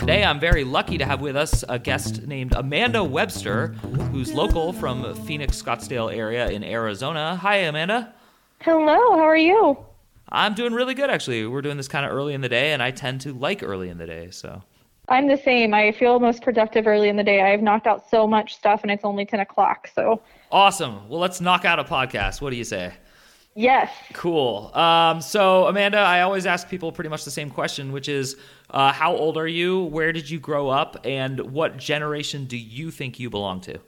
Today, I'm very lucky to have with us a guest named Amanda Webster, who's local from Phoenix, Scottsdale area in Arizona. Hi, Amanda. Hello, how are you? I'm doing really good, actually. We're doing this kind of early in the day, and I tend to like early in the day, so. I'm the same. I feel most productive early in the day. I've knocked out so much stuff, and it's only 10 o'clock, so. Awesome. Well, let's knock out a podcast. What do you say? Yes. Cool. Um, so, Amanda, I always ask people pretty much the same question, which is uh, how old are you? Where did you grow up? And what generation do you think you belong to?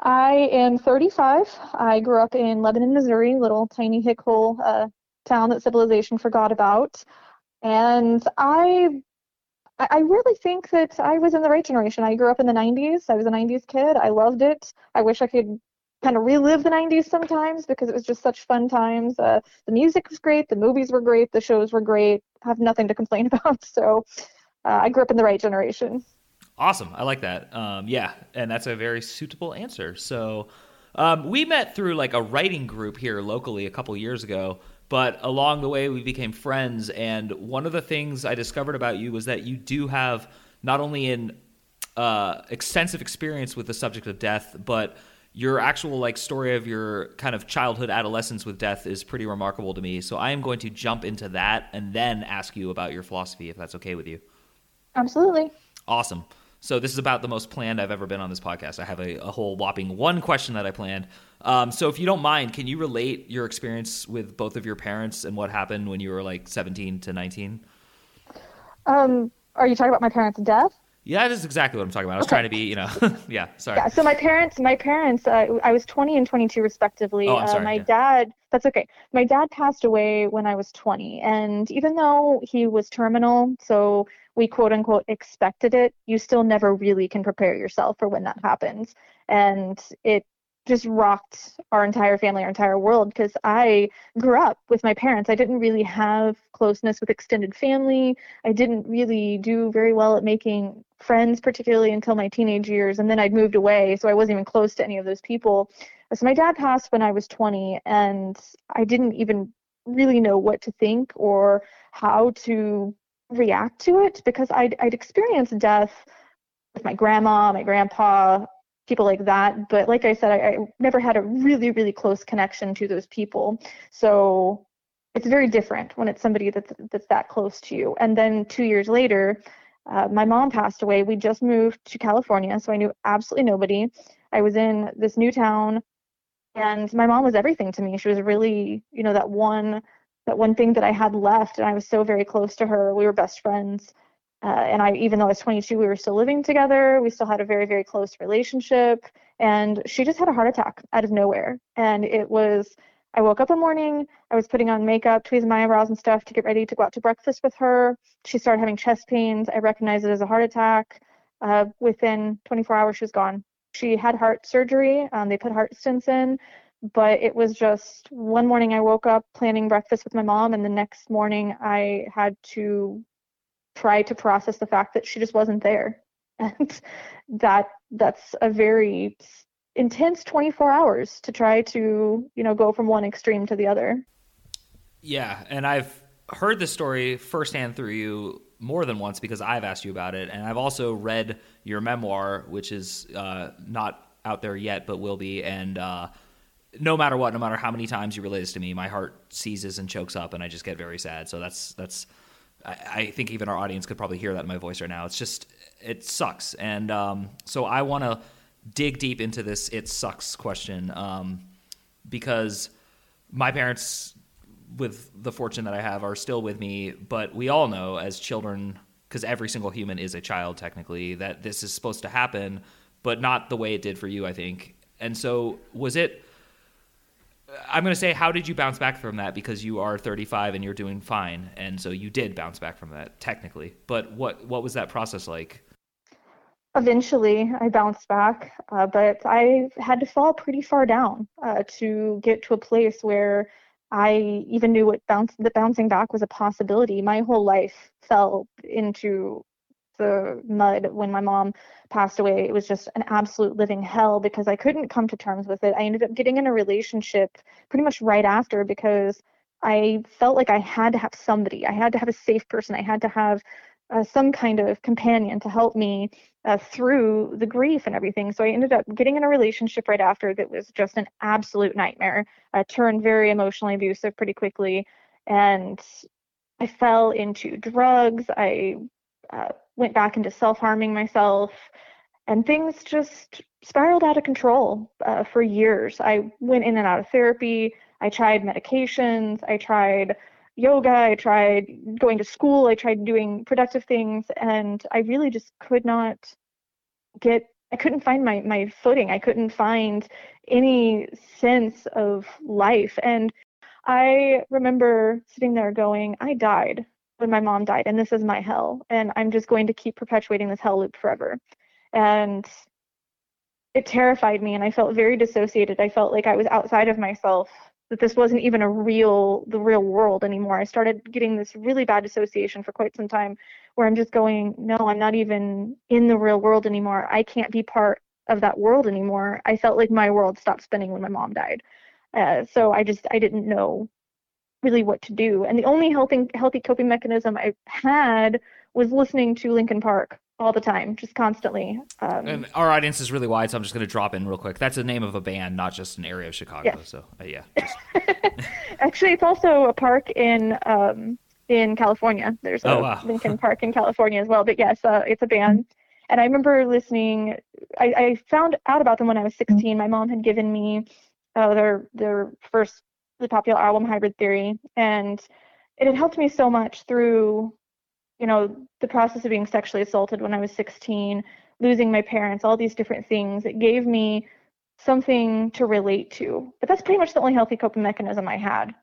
I am 35. I grew up in Lebanon, Missouri, little tiny hick hole uh, town that civilization forgot about. And I I really think that I was in the right generation. I grew up in the 90s. I was a 90s kid. I loved it. I wish I could kind of relive the 90s sometimes because it was just such fun times. Uh, the music was great, the movies were great, the shows were great. I have nothing to complain about. So uh, I grew up in the right generation. Awesome. I like that. Um, yeah, and that's a very suitable answer. So um, we met through like a writing group here locally a couple years ago. But along the way, we became friends. And one of the things I discovered about you was that you do have not only an uh, extensive experience with the subject of death, but your actual like story of your kind of childhood adolescence with death is pretty remarkable to me. So I am going to jump into that and then ask you about your philosophy if that's okay with you. Absolutely. Awesome. So this is about the most planned I've ever been on this podcast. I have a, a whole whopping one question that I planned. Um, so if you don't mind, can you relate your experience with both of your parents and what happened when you were like 17 to 19? Um, are you talking about my parents' death? Yeah, that is exactly what I'm talking about. I was Okay. trying to be, you know, yeah. Sorry. Yeah. So my parents, my parents, uh, I was 20 and 22 respectively. Oh, I'm sorry, Uh, my yeah. dad, that's okay. My dad passed away when I was 20, and even though he was terminal, so we quote unquote expected it, you still never really can prepare yourself for when that happens, and it just rocked our entire family, our entire world, because I grew up with my parents. I didn't really have closeness with extended family. I didn't really do very well at making friends, particularly until my teenage years. And then I'd moved away, so I wasn't even close to any of those people. So my dad passed when I was 20, and I didn't even really know what to think or how to react to it because I'd, I'd experienced death with my grandma, my grandpa, people like that. But like I said, I, I never had a really, really close connection to those people. So it's very different when it's somebody that's that's that close to you. And then two years later, uh, my mom passed away. We just moved to California, so I knew absolutely nobody. I was in this new town, and my mom was everything to me. She was really, you know, that one that one thing that I had left, and I was so very close to her. We were best friends. Uh, and I, even though I was 22, we were still living together. We still had a very, very close relationship. And she just had a heart attack out of nowhere. And it was, I woke up one morning, I was putting on makeup, tweezing my eyebrows and stuff to get ready to go out to breakfast with her. She started having chest pains. I recognized it as a heart attack. Uh, within 24 hours, she was gone. She had heart surgery. Um, they put heart stents in, but it was just one morning I woke up planning breakfast with my mom, and the next morning I had to try to process the fact that she just wasn't there. And that that's a very intense 24 hours to try to, you know, go from one extreme to the other. Yeah, and I've heard this story firsthand through you more than once because I've asked you about it, and I've also read your memoir, which is uh, not out there yet, but will be. And uh, no matter what, no matter how many times you relay this to me, my heart seizes and chokes up, and I just get very sad. So that's that's. I, think even our audience could probably hear that in my voice right now. It's just it sucks, and um, so I want to dig deep into this "it sucks" question um, because my parents with the fortune that I have are still with me, but we all know as children, because every single human is a child technically, that this is supposed to happen, but not the way it did for you, I think. And so, was it? I'm going to say, how did you bounce back from that? Because you are 35 and you're doing fine, and so you did bounce back from that technically. But what what was that process like? eventually I bounced back, uh, but I had to fall pretty far down uh, to get to a place where I even knew what bounce that bouncing back was a possibility. My whole life fell into the mud when my mom passed away. It was just an absolute living hell because I couldn't come to terms with it. I ended up getting in a relationship pretty much right after because I felt like I had to have somebody. I had to have a safe person. I had to have uh, some kind of companion to help me uh, through the grief and everything. So I ended up getting in a relationship right after that was just an absolute nightmare. I turned very emotionally abusive pretty quickly, and I fell into drugs. I uh, went back into self-harming myself, and things just spiraled out of control uh, for years. I went in and out of therapy. I tried medications. I tried yoga, I tried going to school, I tried doing productive things, and I really just could not get I couldn't find my my footing. I couldn't find any sense of life. And I remember sitting there going, I died when my mom died, and this is my hell. And I'm just going to keep perpetuating this hell loop forever. And it terrified me and I felt very dissociated. I felt like I was outside of myself that this wasn't even a real the real world anymore. I started getting this really bad dissociation for quite some time where I'm just going, no, I'm not even in the real world anymore. I can't be part of that world anymore. I felt like my world stopped spinning when my mom died. Uh, so I just I didn't know really what to do. And the only helping healthy coping mechanism I had was listening to Linkin Park all the time, just constantly. Um, and our audience is really wide, so I'm just going to drop in real quick. That's the name of a band, not just an area of Chicago. Yes. So uh, yeah. Actually, it's also a park in um, in California. There's a oh, wow. Lincoln Park in California as well. But yes, uh, it's a band. And I remember listening. I, I, found out about them when I was 16. My mom had given me uh, their their first the popular album Hybrid Theory, and it had helped me so much through you know, the process of being sexually assaulted when I was 16, losing my parents, all these different things. It gave me something to relate to. But that's pretty much the only healthy coping mechanism I had.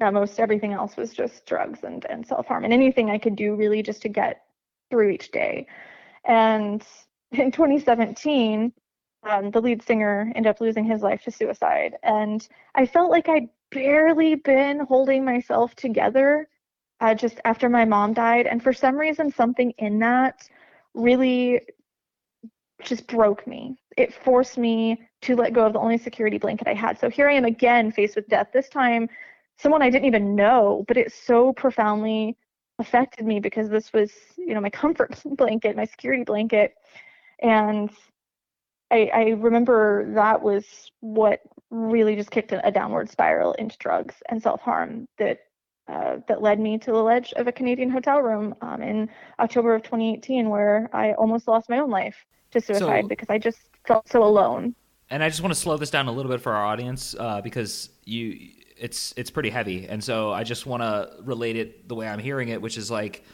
Now, most everything else was just drugs and, and self harm and anything I could do really just to get through each day. And in 2017, um, the lead singer ended up losing his life to suicide. And I felt like I'd barely been holding myself together uh, just after my mom died. And for some reason, something in that really just broke me. It forced me to let go of the only security blanket I had. So here I am again faced with death. This time, someone I didn't even know, but it so profoundly affected me because this was, you know, my comfort blanket, my security blanket. And I, I remember that was what really just kicked a, downward spiral into drugs and self harm that uh, that led me to the ledge of a Canadian hotel room um, in October of 2018, where I almost lost my own life to suicide so, because I just felt so alone. And I just want to slow this down a little bit for our audience uh, because you it's it's pretty heavy, and so I just want to relate it the way I'm hearing it, which is like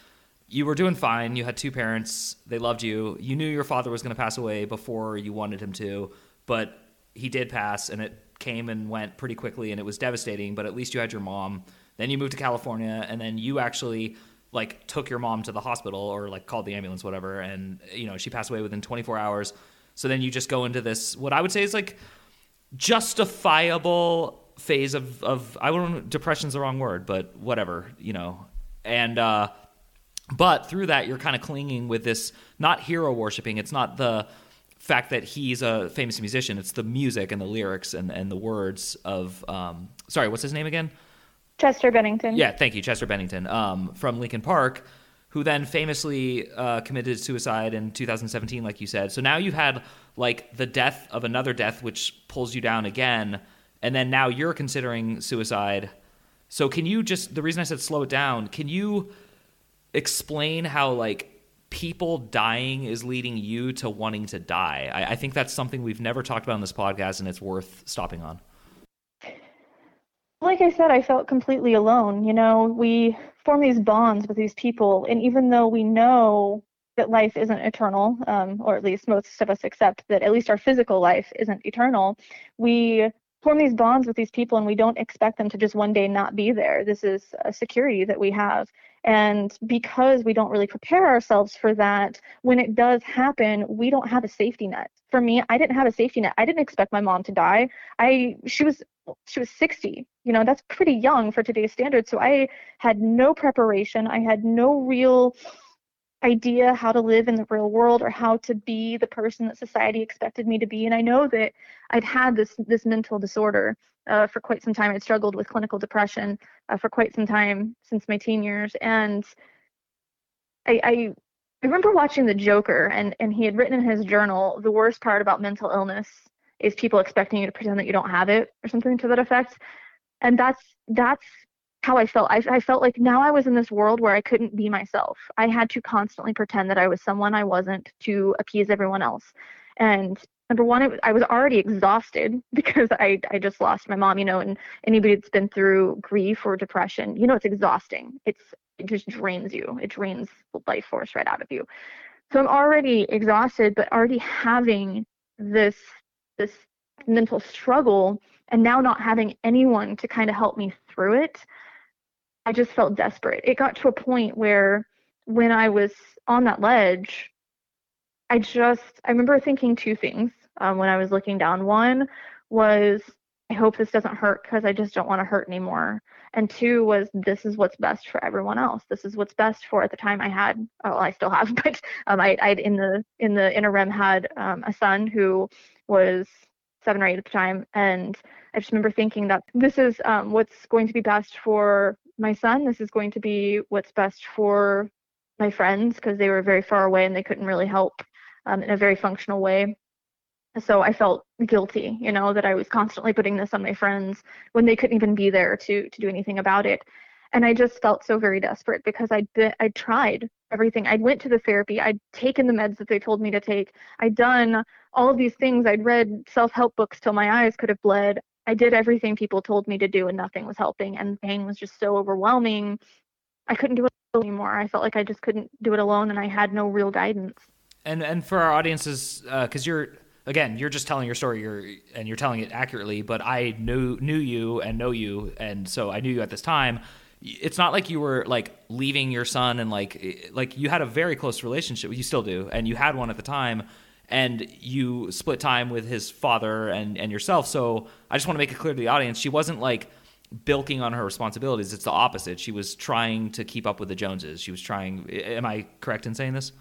you were doing fine. You had two parents; they loved you. You knew your father was going to pass away before you wanted him to, but he did pass, and it came and went pretty quickly, and it was devastating. But at least you had your mom then you moved to California, and then you actually like took your mom to the hospital or like called the ambulance, whatever, and you know she passed away within 24 hours. So then you just go into this what I would say is like justifiable phase of of I don't depression's the wrong word, but whatever, you know. And uh but through that you're kind of clinging with this not hero worshiping. It's not the fact that he's a famous musician. It's the music and the lyrics and and the words of um sorry, what's his name again? Chester Bennington. Yeah, thank you, Chester Bennington um, from Linkin Park, who then famously uh, committed suicide in 2017, like you said. So now you've had like the death of another death, which pulls you down again, and then now you're considering suicide. So can you just the reason I said slow it down? Can you explain how like people dying is leading you to wanting to die? I, I think that's something we've never talked about on this podcast, and it's worth stopping on like I said, I felt completely alone. You know, we form these bonds with these people, and even though we know that life isn't eternal, um, or at least most of us accept that at least our physical life isn't eternal, we form these bonds with these people and we don't expect them to just one day not be there. This is a security that we have. And because we don't really prepare ourselves for that, when it does happen, we don't have a safety net. For me, I didn't have a safety net. I didn't expect my mom to die. I she was she was 60. You know, that's pretty young for today's standards. So I had no preparation. I had no real idea how to live in the real world or how to be the person that society expected me to be. And I know that I'd had this this mental disorder uh, for quite some time. I'd struggled with clinical depression uh, for quite some time since my teen years, and I, I I remember watching The Joker, and and he had written in his journal the worst part about mental illness is people expecting you to pretend that you don't have it or something to that effect. And that's that's how I felt. I, I felt like now I was in this world where I couldn't be myself. I had to constantly pretend that I was someone I wasn't to appease everyone else. And number one, I was already exhausted because I, I just lost my mom, you know, and anybody that's been through grief or depression, you know, it's exhausting. It's, it just drains you. It drains life force right out of you. So I'm already exhausted, but already having this, this mental struggle and now not having anyone to kind of help me through it I just felt desperate. It got to a point where when I was on that ledge, I just, I remember thinking two things um, when I was looking down. One was, I hope this doesn't hurt because I just don't want to hurt anymore. And two was, this is what's best for everyone else. This is what's best for at the time I had, oh, well, I still have, but um, I, I'd in the in the interim had um, a son who was seven or eight at the time, and I just remember thinking that this is um, what's going to be best for my son. This is going to be what's best for my friends because they were very far away and they couldn't really help um, in a very functional way. So I felt guilty, you know, that I was constantly putting this on my friends when they couldn't even be there to to do anything about it. And I just felt so very desperate because I'd been, I'd tried everything. I'd went to the therapy. I'd taken the meds that they told me to take. I'd done all of these things. I'd read self-help books till my eyes could have bled. I did everything people told me to do and nothing was helping and the pain was just so overwhelming. I couldn't do it anymore. I felt like I just couldn't do it alone and I had no real guidance. And and for our audiences uh, cuz you're again, you're just telling your story you're and you're telling it accurately, but I knew knew you and know you and so I knew you at this time it's not like you were like leaving your son and like like you had a very close relationship you still do and you had one at the time and you split time with his father and, and yourself. So I just want to make it clear to the audience she wasn't like bilking on her responsibilities. It's the opposite. She was trying to keep up with the Joneses. She was trying. Am I correct in saying this?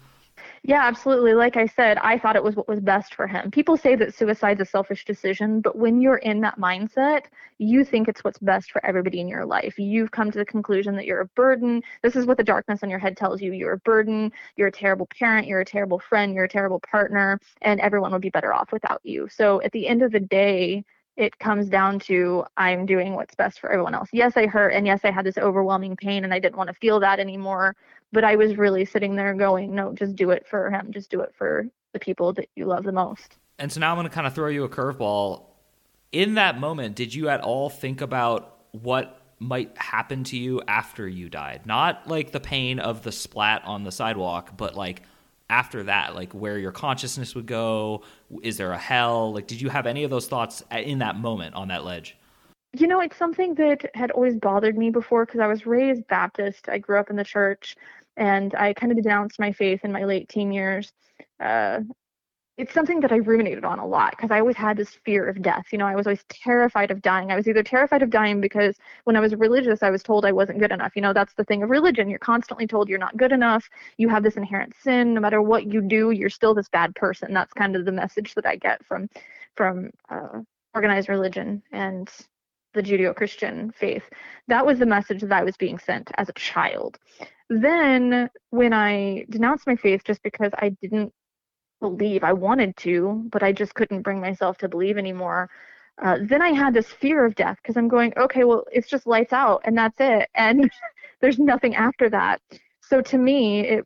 Yeah, absolutely. Like I said, I thought it was what was best for him. People say that suicide's a selfish decision, but when you're in that mindset, you think it's what's best for everybody in your life. You've come to the conclusion that you're a burden. This is what the darkness in your head tells you. You're a burden, you're a terrible parent, you're a terrible friend, you're a terrible partner, and everyone would be better off without you. So at the end of the day, it comes down to I'm doing what's best for everyone else. Yes, I hurt and yes, I had this overwhelming pain and I didn't want to feel that anymore, but I was really sitting there going, no, just do it for him. Just do it for the people that you love the most. And so now I'm going to kind of throw you a curveball. In that moment, did you at all think about what might happen to you after you died? Not like the pain of the splat on the sidewalk, but like after that like where your consciousness would go is there a hell like did you have any of those thoughts in that moment on that ledge you know it's something that had always bothered me before because i was raised baptist i grew up in the church and i kind of denounced my faith in my late teen years uh, it's something that I ruminated on a lot because I always had this fear of death. You know, I was always terrified of dying. I was either terrified of dying because when I was religious, I was told I wasn't good enough. You know, that's the thing of religion. You're constantly told you're not good enough. You have this inherent sin. No matter what you do, you're still this bad person. That's kind of the message that I get from from uh, organized religion and the Judeo-Christian faith. That was the message that I was being sent as a child. Then when I denounced my faith just because I didn't believe. I wanted to, but I just couldn't bring myself to believe anymore. Uh, then I had this fear of death because I'm going, okay, well, it's just lights out and that's it, and there's nothing after that. So to me, it,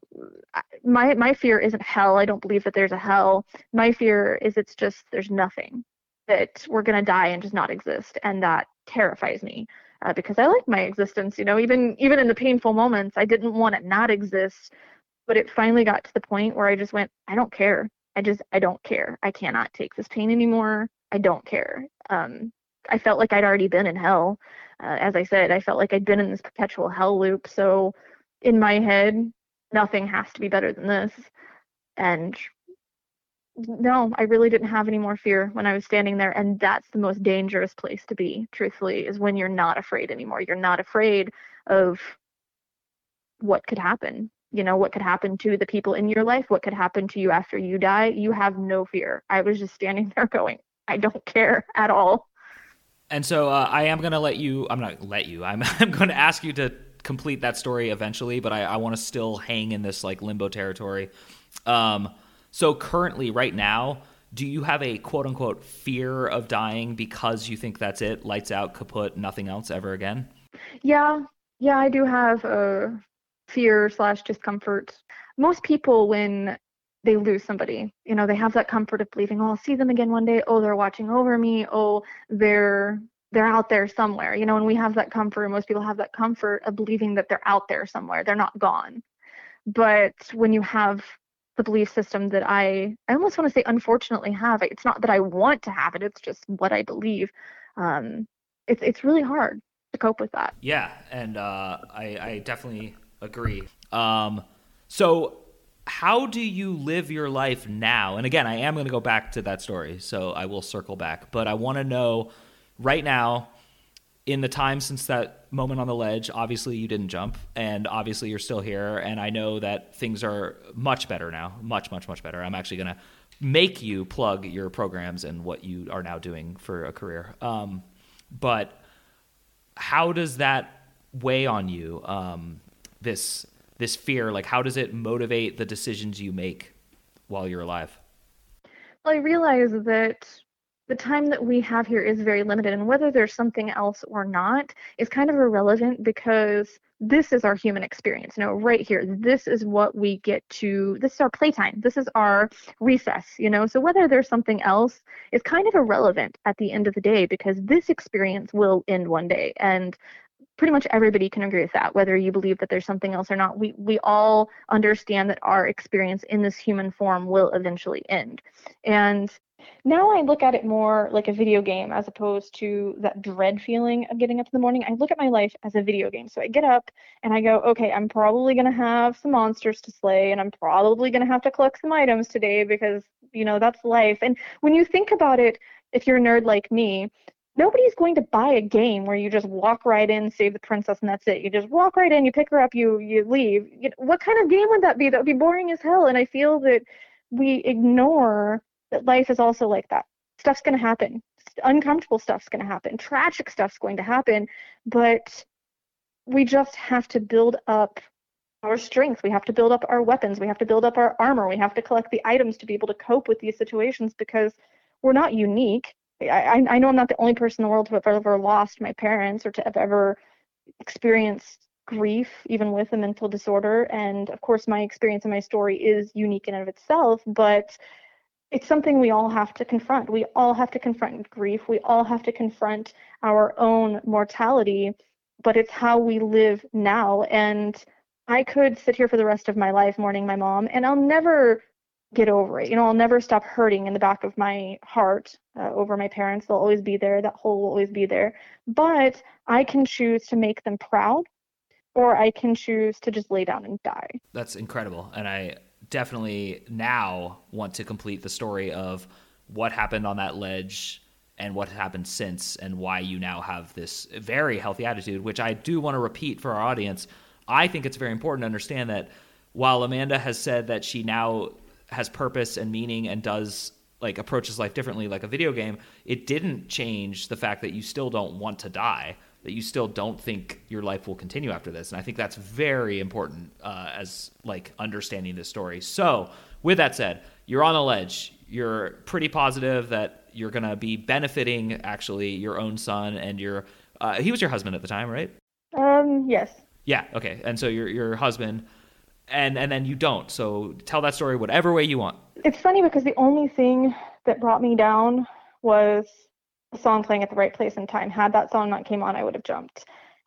my my fear isn't hell. I don't believe that there's a hell. My fear is it's just there's nothing that we're gonna die and just not exist, and that terrifies me uh, because I like my existence. You know, even even in the painful moments, I didn't want it not exist but it finally got to the point where I just went, I don't care. I just, I don't care. I cannot take this pain anymore. I don't care. Um, I felt like I'd already been in hell. Uh, as I said, I felt like I'd been in this perpetual hell loop. So in my head, nothing has to be better than this. And no, I really didn't have any more fear when I was standing there. And that's the most dangerous place to be, truthfully, is when you're not afraid anymore. You're not afraid of what could happen. You know, what could happen to the people in your life, what could happen to you after you die. You have no fear. I was just standing there going, I don't care at all. And so uh, I am going to let you, I'm not let you, I'm, I'm going to ask you to complete that story eventually, but I, I want to still hang in this like limbo territory. Um, so currently, right now, do you have a quote unquote fear of dying because you think that's it, lights out, kaput, nothing else ever again? Yeah, yeah, I do have a fear slash discomfort. Most people, when they lose somebody, you know, they have that comfort of believing, oh, I'll see them again one day. Oh, they're watching over me. Oh, they're they're out there somewhere. You know, and we have that comfort. Most people have that comfort of believing that they're out there somewhere. They're not gone. But when you have the belief system that I I almost want to say unfortunately have. It's not that I want to have it, it's just what I believe. Um, it's it's really hard to cope with that. Yeah, and uh, I, I definitely agree. Um, so how do you live your life now? And again, I am going to go back to that story, so I will circle back. But I want to know right now, in the time since that moment on the ledge, obviously you didn't jump, and obviously you're still here. And I know that things are much better now, much, much, much better. I'm actually going to make you plug your programs and what you are now doing for a career. Um, but how does that weigh on you? Um, this this fear, like how does it motivate the decisions you make while you're alive? Well, I realize that the time that we have here is very limited and whether there's something else or not is kind of irrelevant because this is our human experience. You know right here this is what we get to this is our playtime. This is our recess you know? So whether there's something else is kind of irrelevant at the end of the day because this experience will end one day and pretty much everybody can agree with that whether you believe that there's something else or not. We we all understand that our experience in this human form will eventually end. And now I look at it more like a video game as opposed to that dread feeling of getting up in the morning. I look at my life as a video game. So I get up and I go, okay, I'm probably going to have some monsters to slay and I'm probably going to have to collect some items today because, you know, that's life. And when you think about it, if you're a nerd like me, nobody's going to buy a game where you just walk right in, save the princess, and that's it. You just walk right in, you pick her up, you you leave. You what kind of game would that be? That would be boring as hell. And I feel that we ignore that life is also like that. Stuff's going to happen. Uncomfortable stuff's going to happen. Tragic stuff's going to happen. But we just have to build up our strength. We have to build up our weapons. We have to build up our armor. We have to collect the items to be able to cope with these situations because we're not unique. I, I know I'm not the only person in the world to have ever lost my parents or to have ever experienced grief, even with a mental disorder. And of course, my experience and my story is unique in and of itself, but it's something we all have to confront. We all have to confront grief. We all have to confront our own mortality, but it's how we live now. And I could sit here for the rest of my life mourning my mom, and I'll never get over it. You know, I'll never stop hurting in the back of my heart uh, over my parents. They'll always be there. That hole will always be there. But I can choose to make them proud, or I can choose to just lay down and die. That's incredible. And I definitely now want to complete the story of what happened on that ledge and what happened since and why you now have this very healthy attitude, which I do want to repeat for our audience. I think it's very important to understand that while Amanda has said that she now has purpose and meaning and does like approaches life differently like a video game, it didn't change the fact that you still don't want to die that you still don't think your life will continue after this. And I think that's very important uh, as like understanding this story. So with that said, you're on the ledge. You're pretty positive that you're going to be benefiting actually your own son and your uh, he was your husband at the time, right? Um, yes. Yeah. Okay. And so your your husband, and and then you don't. So tell that story whatever way you want. It's funny because the only thing that brought me down was a song playing at the right place and time. Had that song not came on, I would have jumped.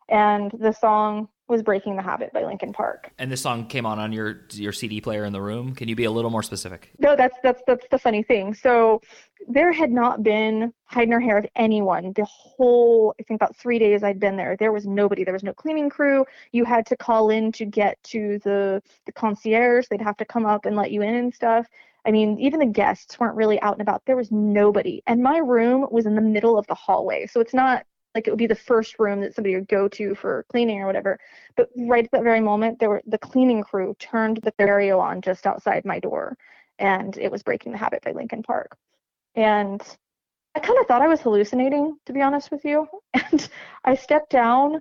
And the song was Breaking the Habit by Linkin Park. And this song came on on your your CD player in the room. Can you be a little more specific? No, that's that's that's the funny thing. So there had not been hide nor hair of anyone the whole I think about three days I'd been there. There was nobody. There was no cleaning crew. You had to call in to get to the the concierge. They'd have to come up and let you in and stuff. I mean, even the guests weren't really out and about. There was nobody. And my room was in the middle of the hallway. So it's not like it would be the first room that somebody would go to for cleaning or whatever. But right at that very moment, there were the cleaning crew turned the stereo on just outside my door, and it was Breaking the Habit by Linkin Park. And I kind of thought I was hallucinating, to be honest with you. And I stepped down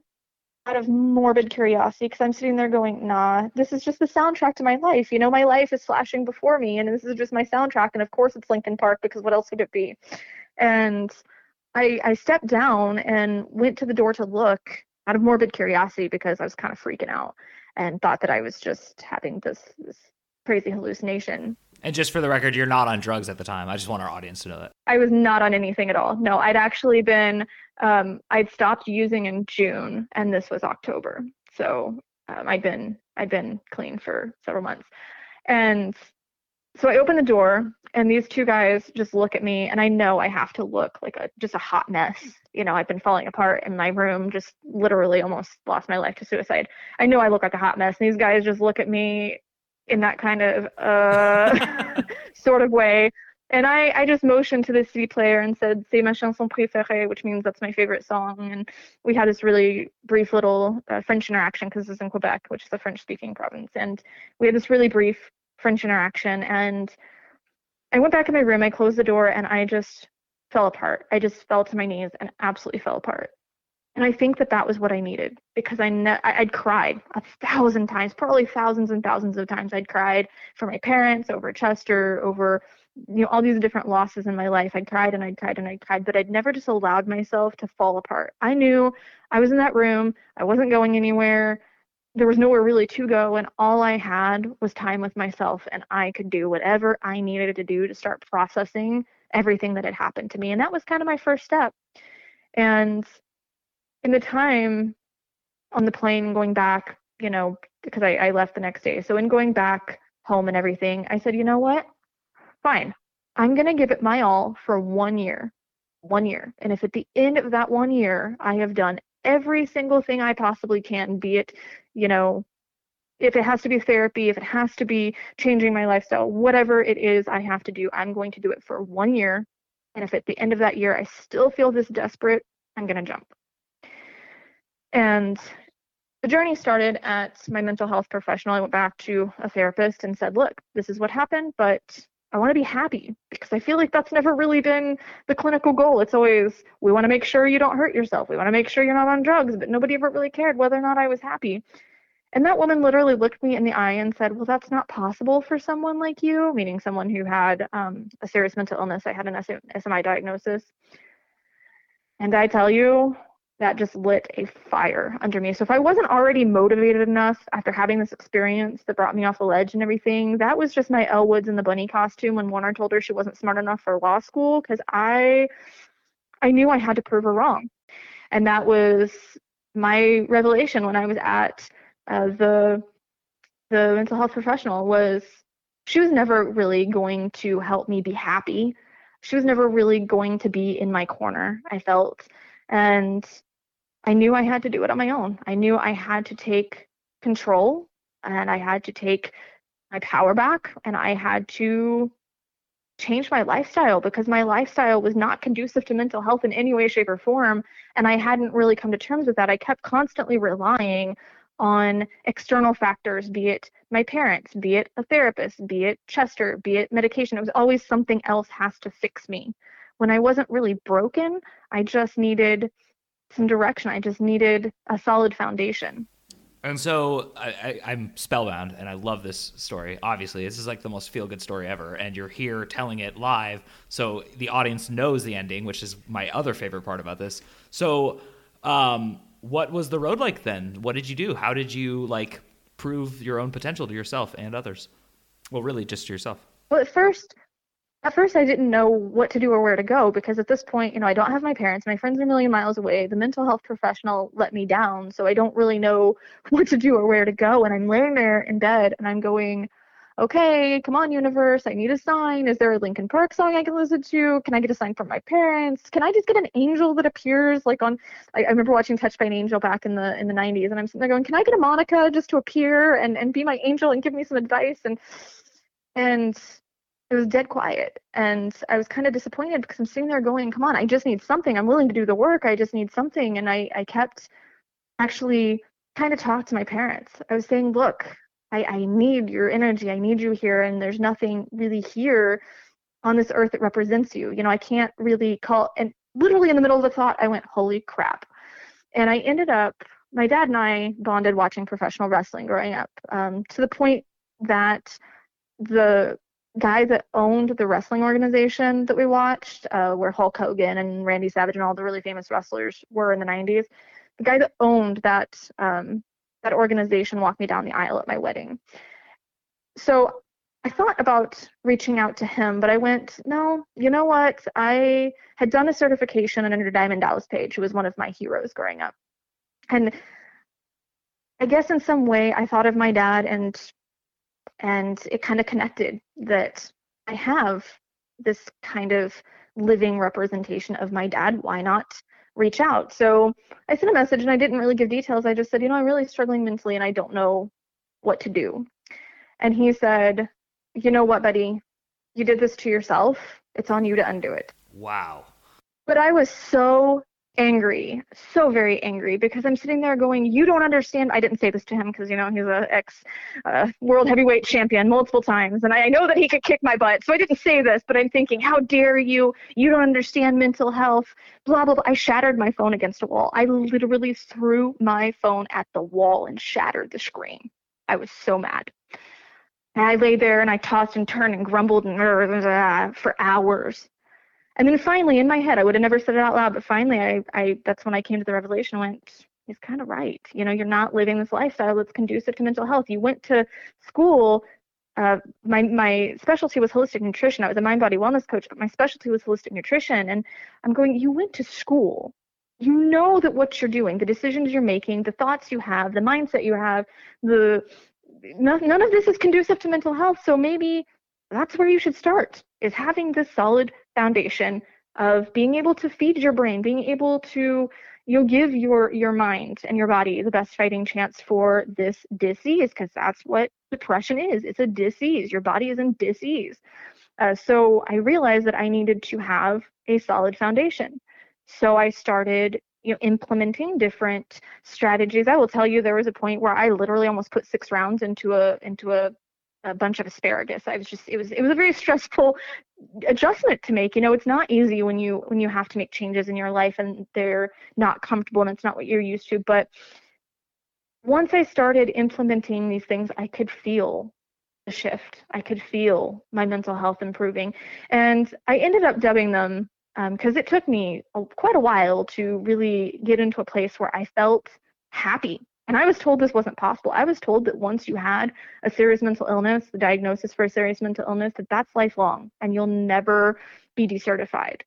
out of morbid curiosity because I'm sitting there going, nah, this is just the soundtrack to my life. You know, my life is flashing before me, and this is just my soundtrack. And of course, it's Linkin Park because what else would it be? And I, I stepped down and went to the door to look out of morbid curiosity because I was kind of freaking out and thought that I was just having this, this crazy hallucination. And just for the record, you're not on drugs at the time. I just want our audience to know that. I was not on anything at all. No, I'd actually been, um, I'd stopped using in June and this was October. So um, I'd been, I'd been clean for several months. And so I open the door and these two guys just look at me and I know I have to look like a just a hot mess. You know, I've been falling apart in my room, just literally almost lost my life to suicide. I know I look like a hot mess. And these guys just look at me in that kind of uh sort of way. And I, I just motioned to the CD player and said, C'est ma chanson préférée, which means that's my favorite song. And we had this really brief little uh, French interaction because this is in Quebec, which is a French speaking province. And we had this really brief French interaction. And I went back in my room, I closed the door, and I just fell apart. I just fell to my knees and absolutely fell apart. And I think that that was what I needed because I ne- I'd cried a thousand times, probably thousands and thousands of times. I'd cried for my parents, over Chester, over you know all these different losses in my life. I'd cried and I'd cried and I'd cried, but I'd never just allowed myself to fall apart. I knew I was in that room. I wasn't going anywhere there was nowhere really to go and all i had was time with myself and i could do whatever i needed to do to start processing everything that had happened to me and that was kind of my first step and in the time on the plane going back you know because I, I left the next day so in going back home and everything i said you know what fine i'm going to give it my all for one year one year and if at the end of that one year i have done every single thing I possibly can, be it, you know, if it has to be therapy, if it has to be changing my lifestyle, whatever it is I have to do, I'm going to do it for one year. And if at the end of that year I still feel this desperate, I'm going to jump. And the journey started at my mental health professional. I went back to a therapist and said, look, this is what happened, but I want to be happy because I feel like that's never really been the clinical goal. It's always we want to make sure you don't hurt yourself. We want to make sure you're not on drugs, but nobody ever really cared whether or not I was happy. And that woman literally looked me in the eye and said, Well, that's not possible for someone like you, meaning someone who had um, a serious mental illness. I had an SMI diagnosis. And I tell you, that just lit a fire under me. So if I wasn't already motivated enough after having this experience that brought me off the ledge and everything, that was just my Elwoods Woods in the bunny costume when Warner told her she wasn't smart enough for law school because I I knew I had to prove her wrong. And that was my revelation when I was at uh, the the mental health professional was she was never really going to help me be happy. She was never really going to be in my corner, I felt. And I knew I had to do it on my own. I knew I had to take control and I had to take my power back and I had to change my lifestyle because my lifestyle was not conducive to mental health in any way, shape, or form. And I hadn't really come to terms with that. I kept constantly relying on external factors, be it my parents, be it a therapist, be it Chester, be it medication. It was always something else has to fix me. When I wasn't really broken, I just needed some direction. I just needed a solid foundation. And so I, am spellbound, and I love this story. Obviously, this is like the most feel good story ever, and you're here telling it live, so the audience knows the ending, which is my other favorite part about this. So, um, what was the road like then? What did you do? How did you like prove your own potential to yourself and others? Well, really, just to yourself. Well, at first, at first I didn't know what to do or where to go because at this point, you know, I don't have my parents. My friends are a million miles away. The mental health professional let me down, so I don't really know what to do or where to go. And I'm laying there in bed and I'm going, okay, come on, universe, I need a sign. Is there a Linkin Park song I can listen to? Can I get a sign from my parents? Can I just get an angel that appears like on I, I remember watching Touched by an Angel back in the in the nineties and I'm sitting there going, Can I get a Monica just to appear and, and be my angel and give me some advice and and it was dead quiet and i was kind of disappointed because i'm sitting there going come on i just need something. I'm willing to do the work. I just need something. And i, I kept actually kind of talked to my parents. I was saying look I, I need your energy. I need you here and there's nothing really here on this earth that represents you. You know i can't really call and literally in the middle of the thought i went holy crap. And i ended up my dad and i bonded watching professional wrestling growing up um, to the point that the guy that owned the wrestling organization that we watched, uh, where Hulk Hogan and Randy Savage and all the really famous wrestlers were in the 90s, the guy that owned that um, that organization walked me down the aisle at my wedding. So I thought about reaching out to him, but I went, no, you know what? I had done a certification under Diamond Dallas Page, who was one of my heroes growing up. And I guess in some way I thought of my dad and and it kind of connected that I have this kind of living representation of my dad. Why not reach out? So I sent a message and I didn't really give details. I just said, you know, I'm really struggling mentally and I don't know what to do. And he said, you know what, buddy? You did this to yourself. It's on you to undo it. Wow. But I was so angry, so very angry, because I'm sitting there going, "You don't understand." I didn't say this to him because you know he's a ex uh, world heavyweight champion multiple times, and I know that he could kick my butt. So I didn't say this, but I'm thinking, "How dare you? You don't understand mental health." Blah blah blah. I shattered my phone against a wall. I literally threw my phone at the wall and shattered the screen. I was so mad. And I lay there and I tossed and turned and grumbled and uh, for hours and then finally in my head i would have never said it out loud but finally i, I that's when i came to the revelation went he's kind of right. You know you're not living this lifestyle that's conducive to mental health. You went to school uh, my my specialty was holistic nutrition. I was a mind body wellness coach but my specialty was holistic nutrition. And i'm going you went to school. You know that what you're doing the decisions you're making the thoughts you have the mindset you have the none of this is conducive to mental health. So maybe that's where you should start is having this solid foundation of being able to feed your brain, being able to you'll give your your mind and your body the best fighting chance for this disease because that's what depression is. It's a disease. Your body is in disease. Uh, so I realized that I needed to have a solid foundation. So I started you know implementing different strategies. I will tell you there was a point where I literally almost put six rounds into a into a a bunch of asparagus. I was just it was it was a very stressful adjustment to make. You know, it's not easy when you when you have to make changes in your life and they're not comfortable and it's not what you're used to. But once I started implementing these things, I could feel the shift. I could feel my mental health improving, and I ended up dubbing them because um, it took me a, quite a while to really get into a place where I felt happy and I was told this wasn't possible. I was told that once you had a serious mental illness, the diagnosis for a serious mental illness, that that's lifelong and you'll never be decertified.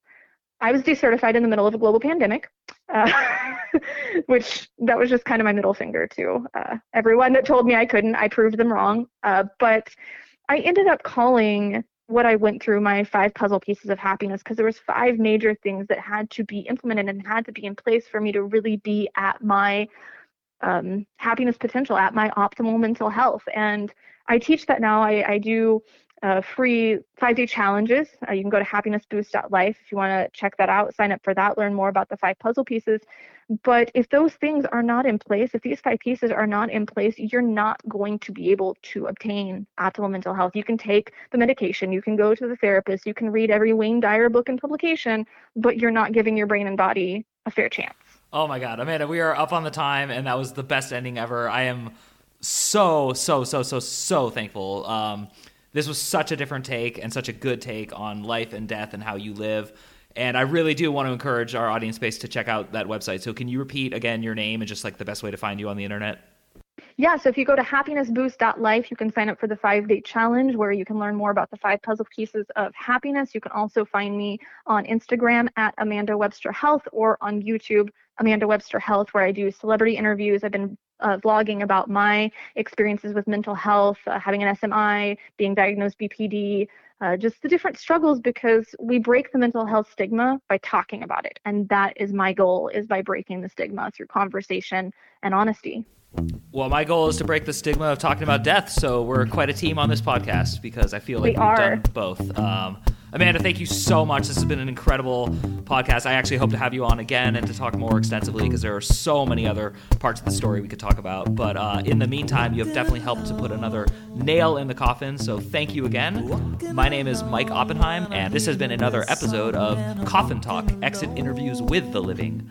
I was decertified in the middle of a global pandemic, uh, which that was just kind of my middle finger to uh, everyone that told me I couldn't. I proved them wrong. Uh, but I ended up calling what I went through my five puzzle pieces of happiness because there was five major things that had to be implemented and had to be in place for me to really be at my um, happiness potential at my optimal mental health. And I teach that now. I, I do uh, free five day challenges. Uh, you can go to happinessboost.life if you want to check that out, sign up for that, learn more about the five puzzle pieces. But if those things are not in place, if these five pieces are not in place, you're not going to be able to obtain optimal mental health. You can take the medication, you can go to the therapist, you can read every Wayne Dyer book and publication, but you're not giving your brain and body a fair chance. Oh my God, Amanda, we are up on the time, and that was the best ending ever. I am so, so, so, so, so thankful. Um, this was such a different take and such a good take on life and death and how you live. And I really do want to encourage our audience base to check out that website. So, can you repeat again your name and just like the best way to find you on the internet? Yeah, so if you go to happinessboost.life, you can sign up for the five day challenge where you can learn more about the five puzzle pieces of happiness. You can also find me on Instagram at Amanda Webster Health or on YouTube, Amanda Webster Health, where I do celebrity interviews. I've been uh, vlogging about my experiences with mental health, uh, having an SMI, being diagnosed BPD, uh, just the different struggles because we break the mental health stigma by talking about it. And that is my goal is by breaking the stigma through conversation and honesty. Well, my goal is to break the stigma of talking about death. So we're quite a team on this podcast because I feel like we have are. done both. Um, Amanda, thank you so much. This has been an incredible podcast. I actually hope to have you on again and to talk more extensively because there are so many other parts of the story we could talk about. But uh, in the meantime, you have definitely helped to put another nail in the coffin. So thank you again. My name is Mike Oppenheim, and this has been another episode of Coffin Talk Exit Interviews with the Living.